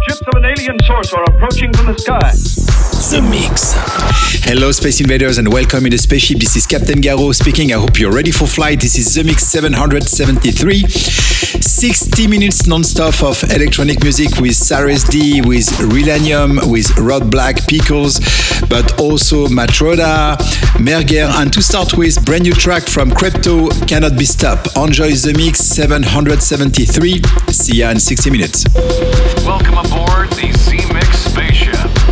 Ships of an alien source are approaching from the sky. The Mix. Hello, Space Invaders, and welcome in the spaceship. This is Captain Garraud speaking. I hope you're ready for flight. This is The Mix 773. 60 minutes non-stop of electronic music with Cyrus D, with Relanium, with Rod Black, Pickles, but also Matroda, Merger, and to start with, brand new track from Crypto, Cannot Be Stopped. Enjoy The Mix 773. See ya in 60 minutes. Welcome aboard the Z Mix spaceship.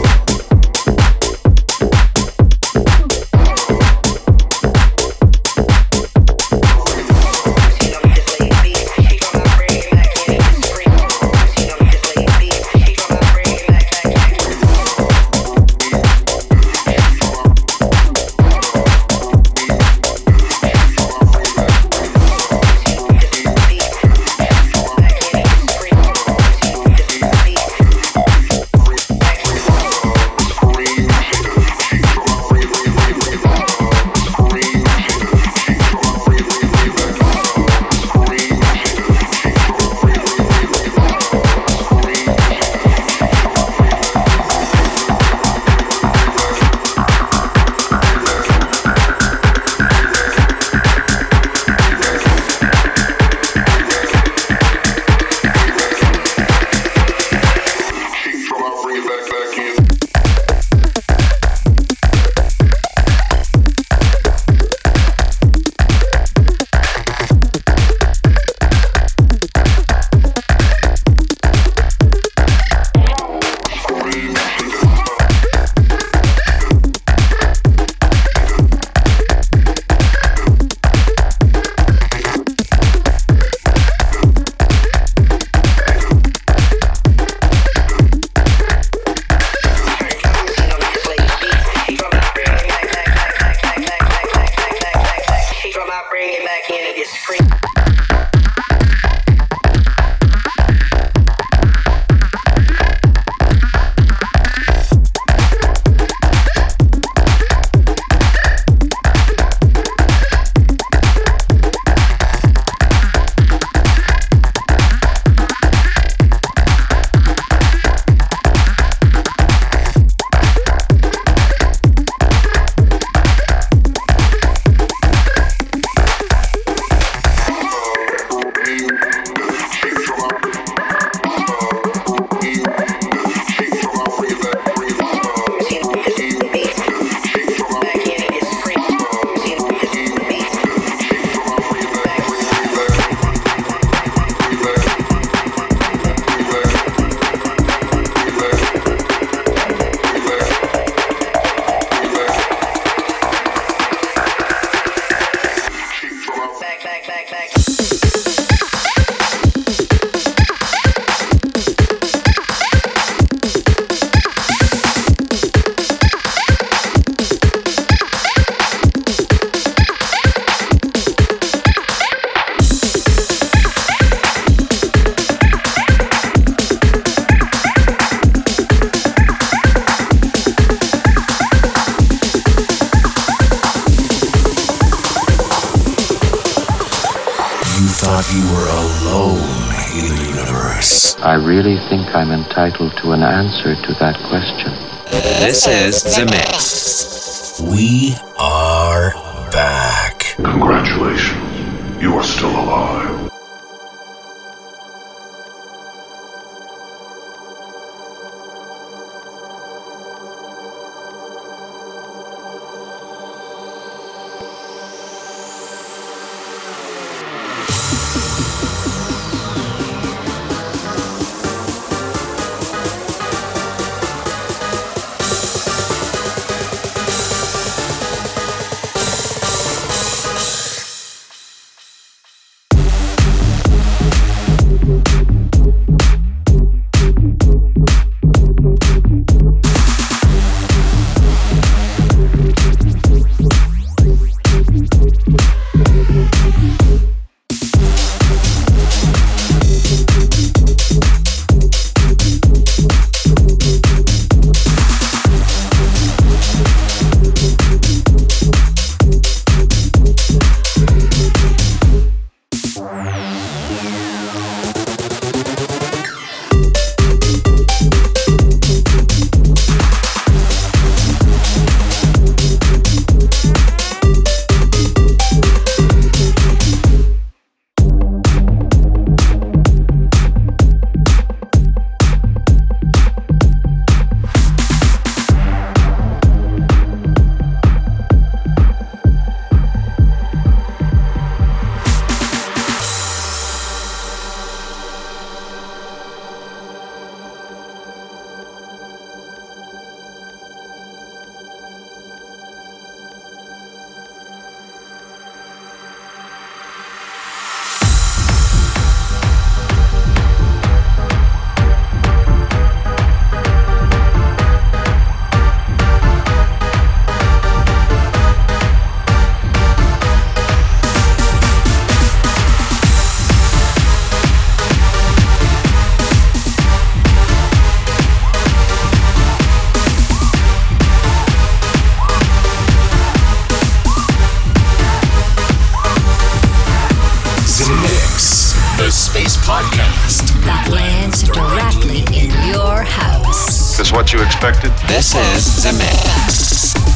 Is The Mix.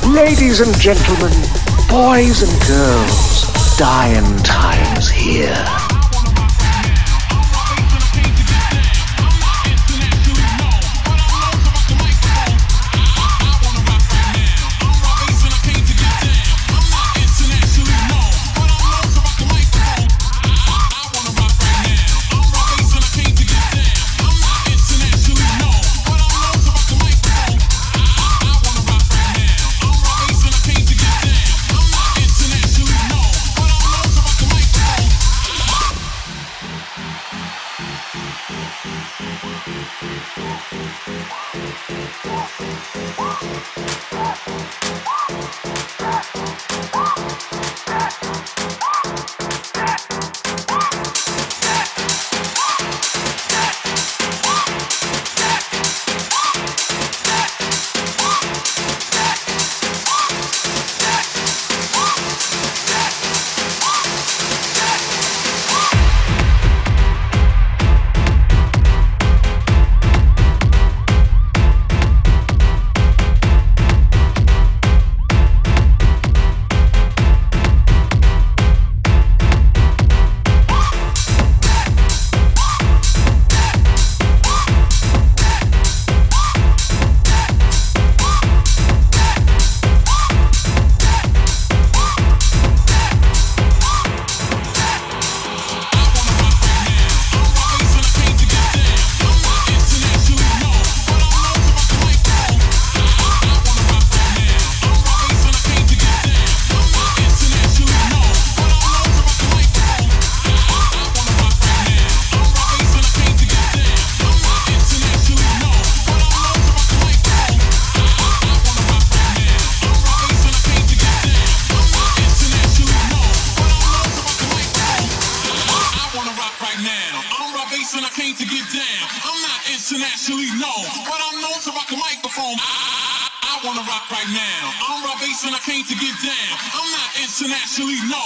Ladies and gentlemen, boys and girls, dying times here.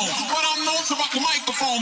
But I'm known to rock a microphone.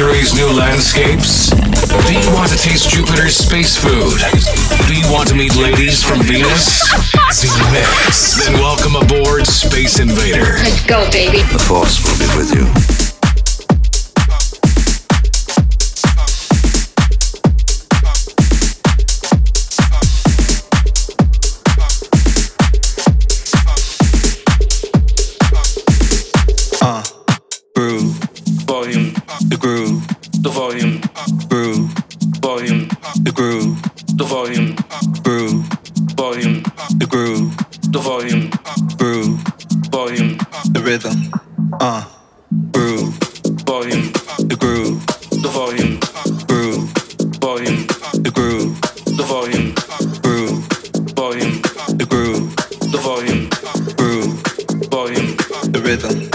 Mercury's new landscapes? Do want to taste Jupiter's space food? Do want to meet ladies from Venus? The mix. Then welcome aboard Space Invader. Let's go, baby. The force will be with you. rhythm, uh, groove, volume, the groove, the volume, groove, volume, the groove, the volume, groove, volume, the groove, the volume, groove, volume, the rhythm.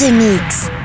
The, Mix.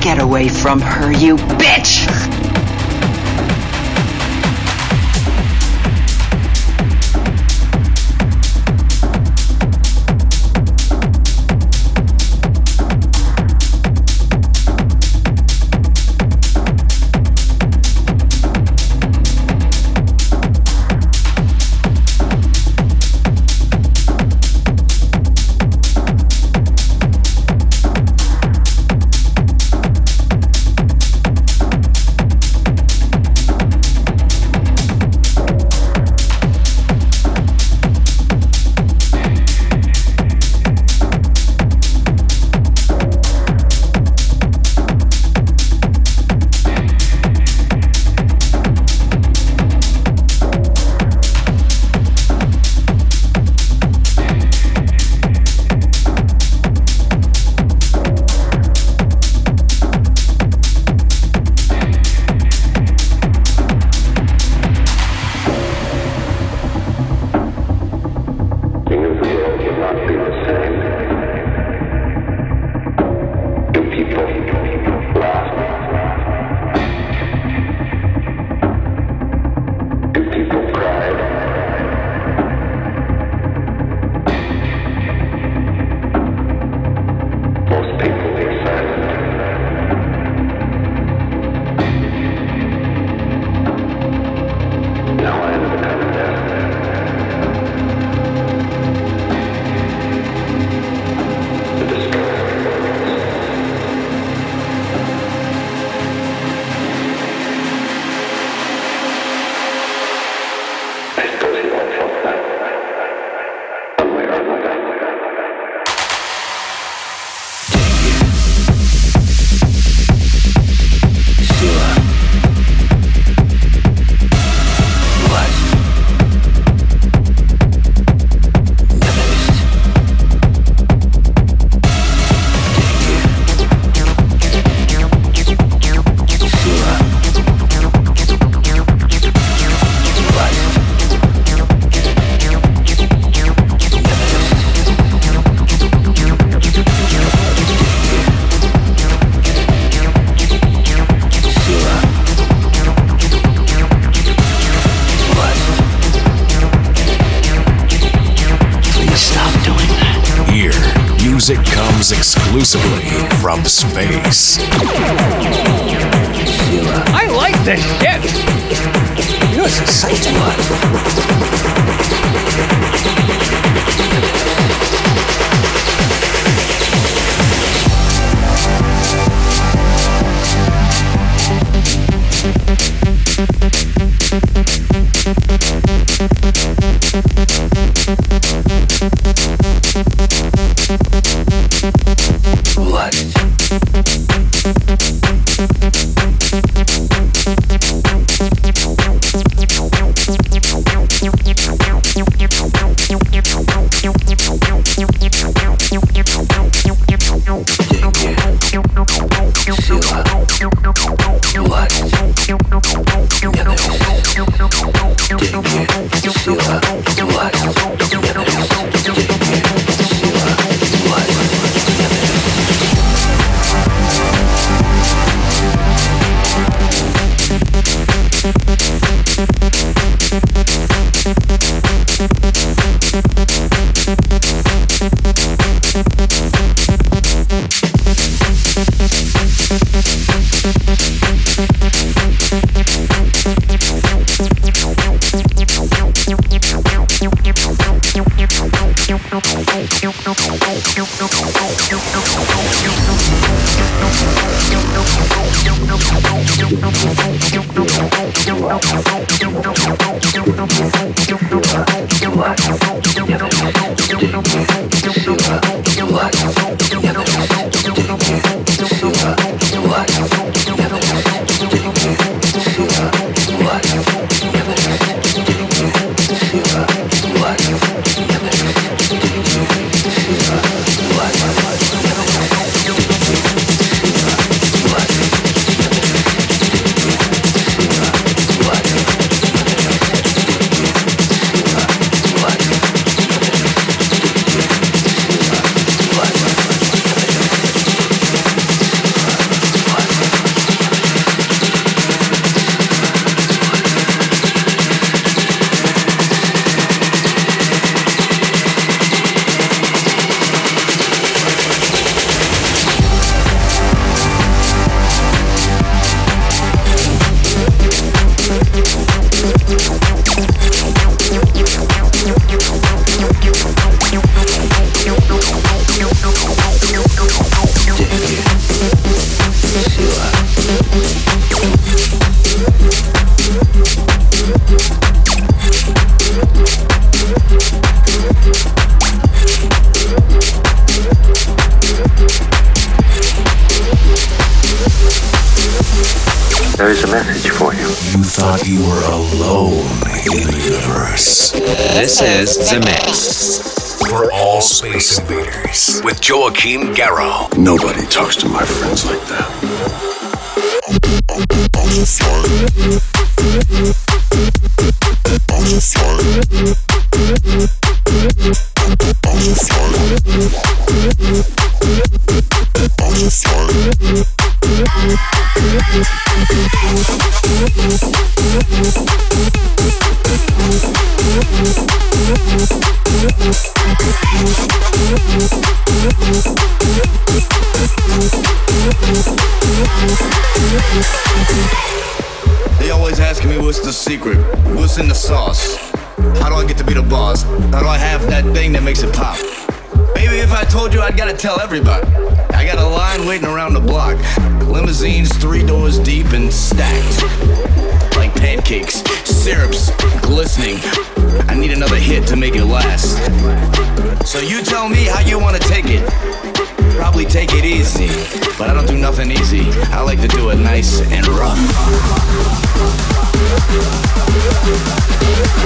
Get away from her, you bitch! Space. This is The Mix. For all space invaders. With Joachim Garraud. Nobody talks to my friends like that. Secret, what's in the sauce. How do I get to be the boss? How do I have that thing that makes it pop? Maybe if I told you, I'd gotta tell everybody. I got a line waiting around the block. Limousines three doors deep and stacked. Like pancakes, syrups, glistening. I need another hit to make it last. So you tell me how you wanna take it. Probably take it easy, but I don't do nothing easy. I like to do it nice and rough. I'm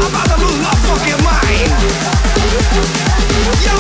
about to lose my fucking mind. Yo,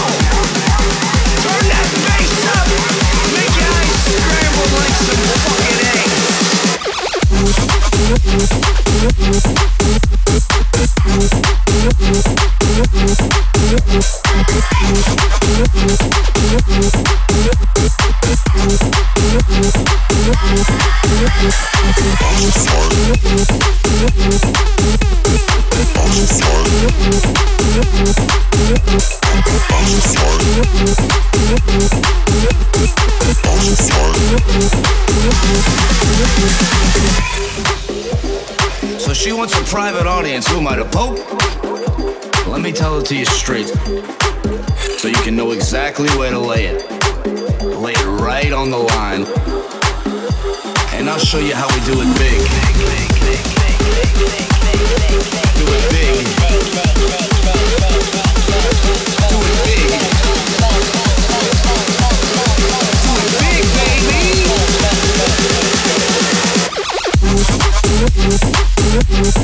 private audience. Who am I, the Pope? Let me tell it to you straight. So you can know exactly where to lay it. Lay it right on the line. And I'll show you how we do it big. Do it big. Do it big. Do it big, The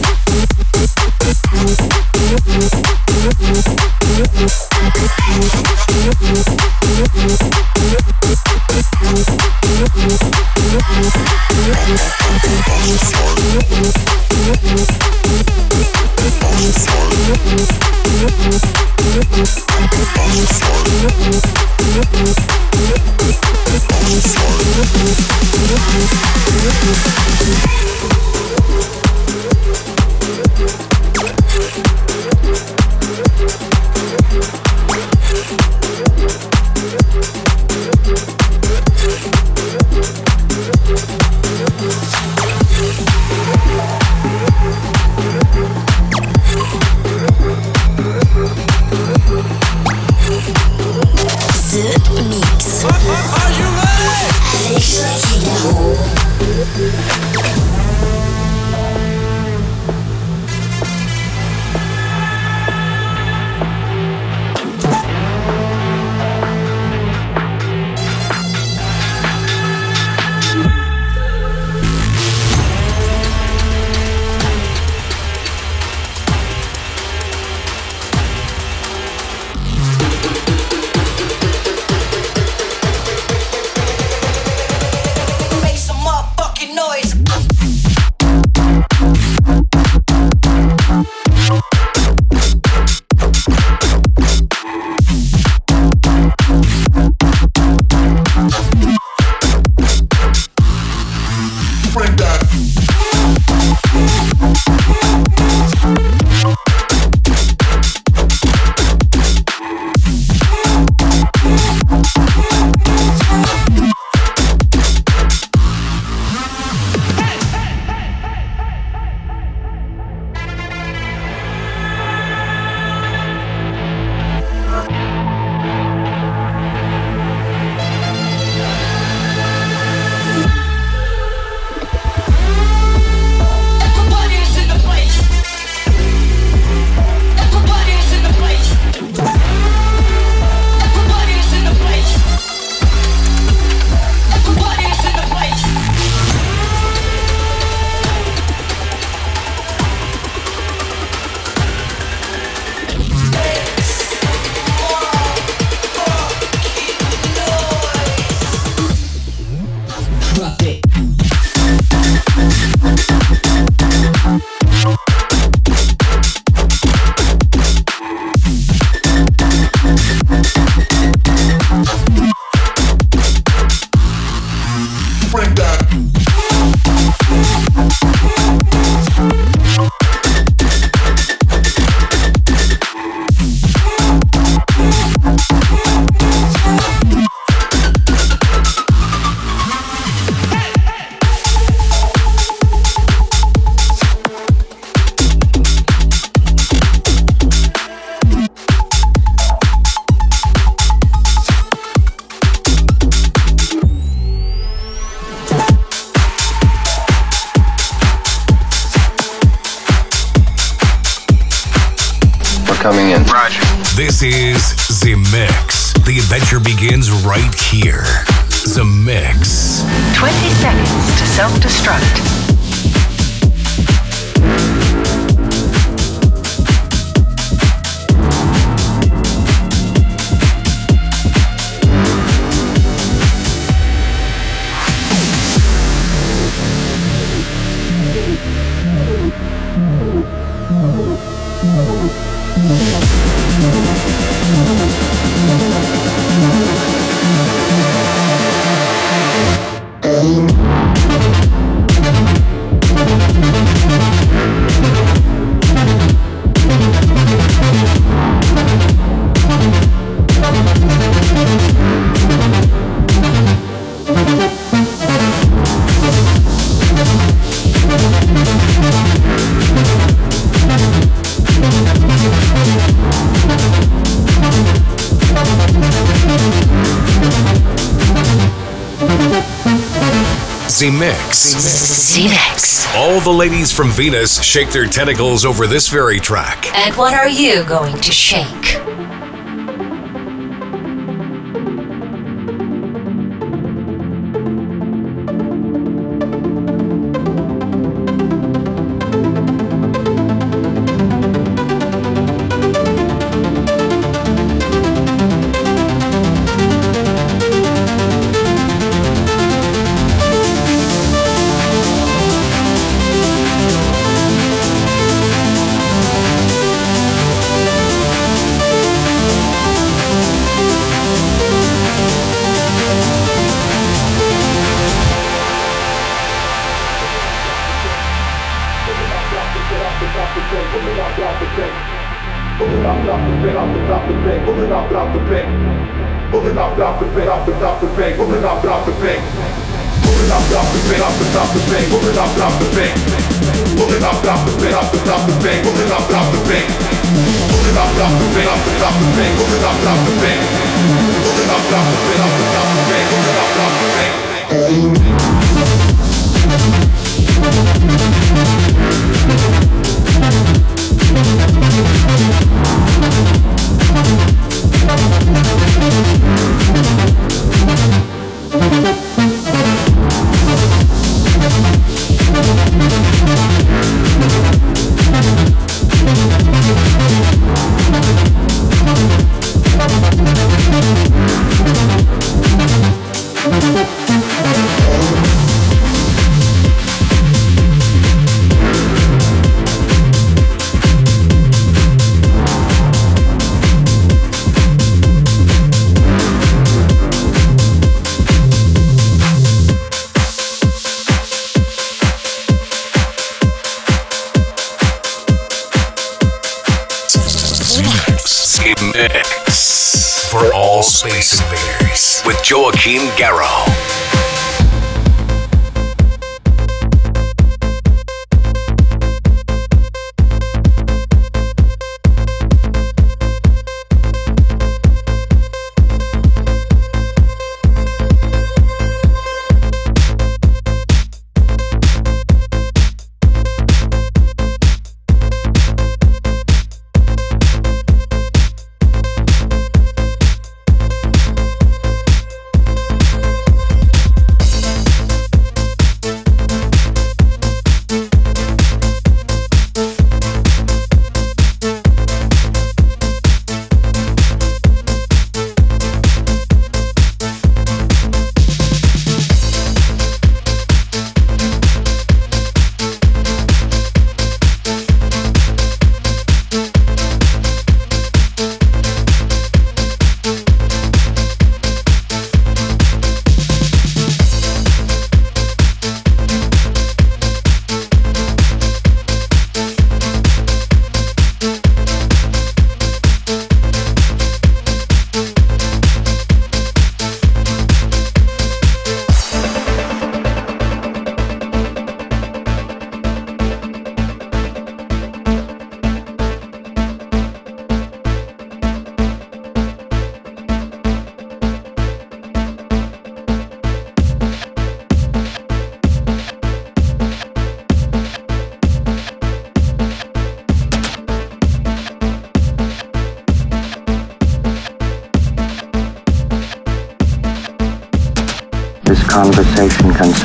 ZeMixx. ZeMixx. All the ladies from Venus shake their tentacles over this very track. And what are you going to shake?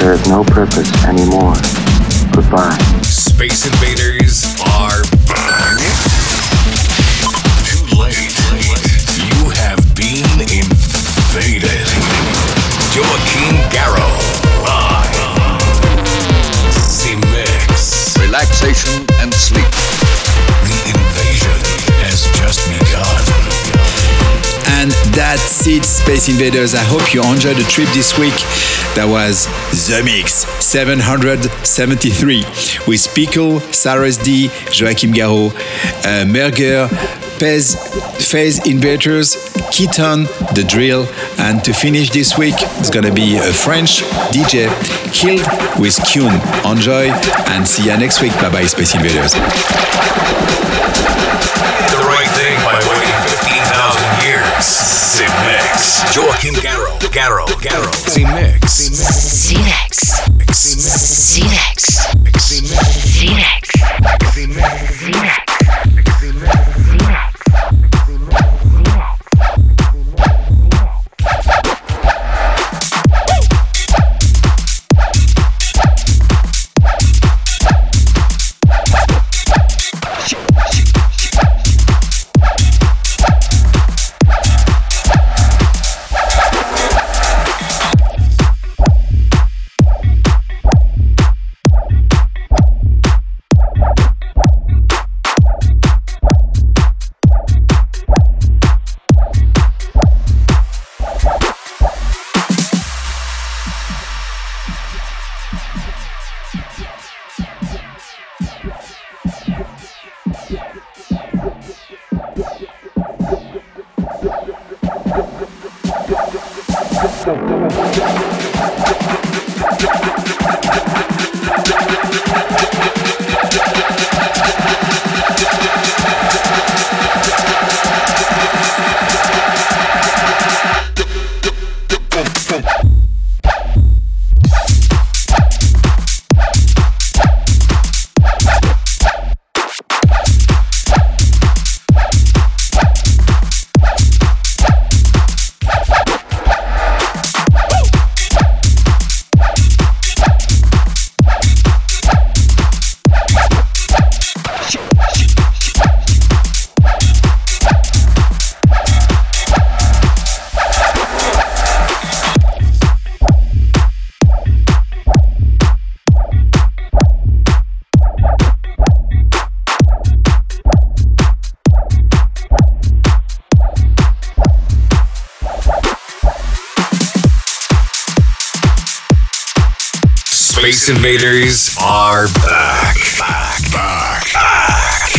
Serve no purpose anymore. Goodbye. Space invaders are back. Too late. You have been invaded. Joachim Garraud. Live. ZeMixx. Relaxation and sleep. The invasion has just begun. And that's it, Space Invaders. I hope you enjoyed the trip this week. That was The Mix 773 with Pickle, Cyrus D, Joachim Garraud, uh, Merger, Pez, Phase Invaders, Keaton, The Drill, and to finish this week, it's gonna be a French DJ, Killed with Kuhn. Enjoy and see you next week. Bye bye, Space Invaders. Years. ZeMixx. Joachim Garraud. Garraud. Garraud. ZeMixx. ZeMixx. Z-Nex. Z-Nex. Space Invaders are back. Back, back, back.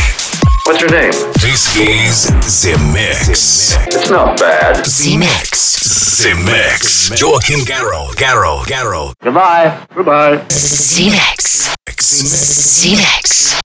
What's your name? This is The Mix. It's not bad. Z-Nex. The Mix. Joachim Garraud, Garraud, Garraud. Goodbye. Goodbye. Z-Nex. Z-Nex.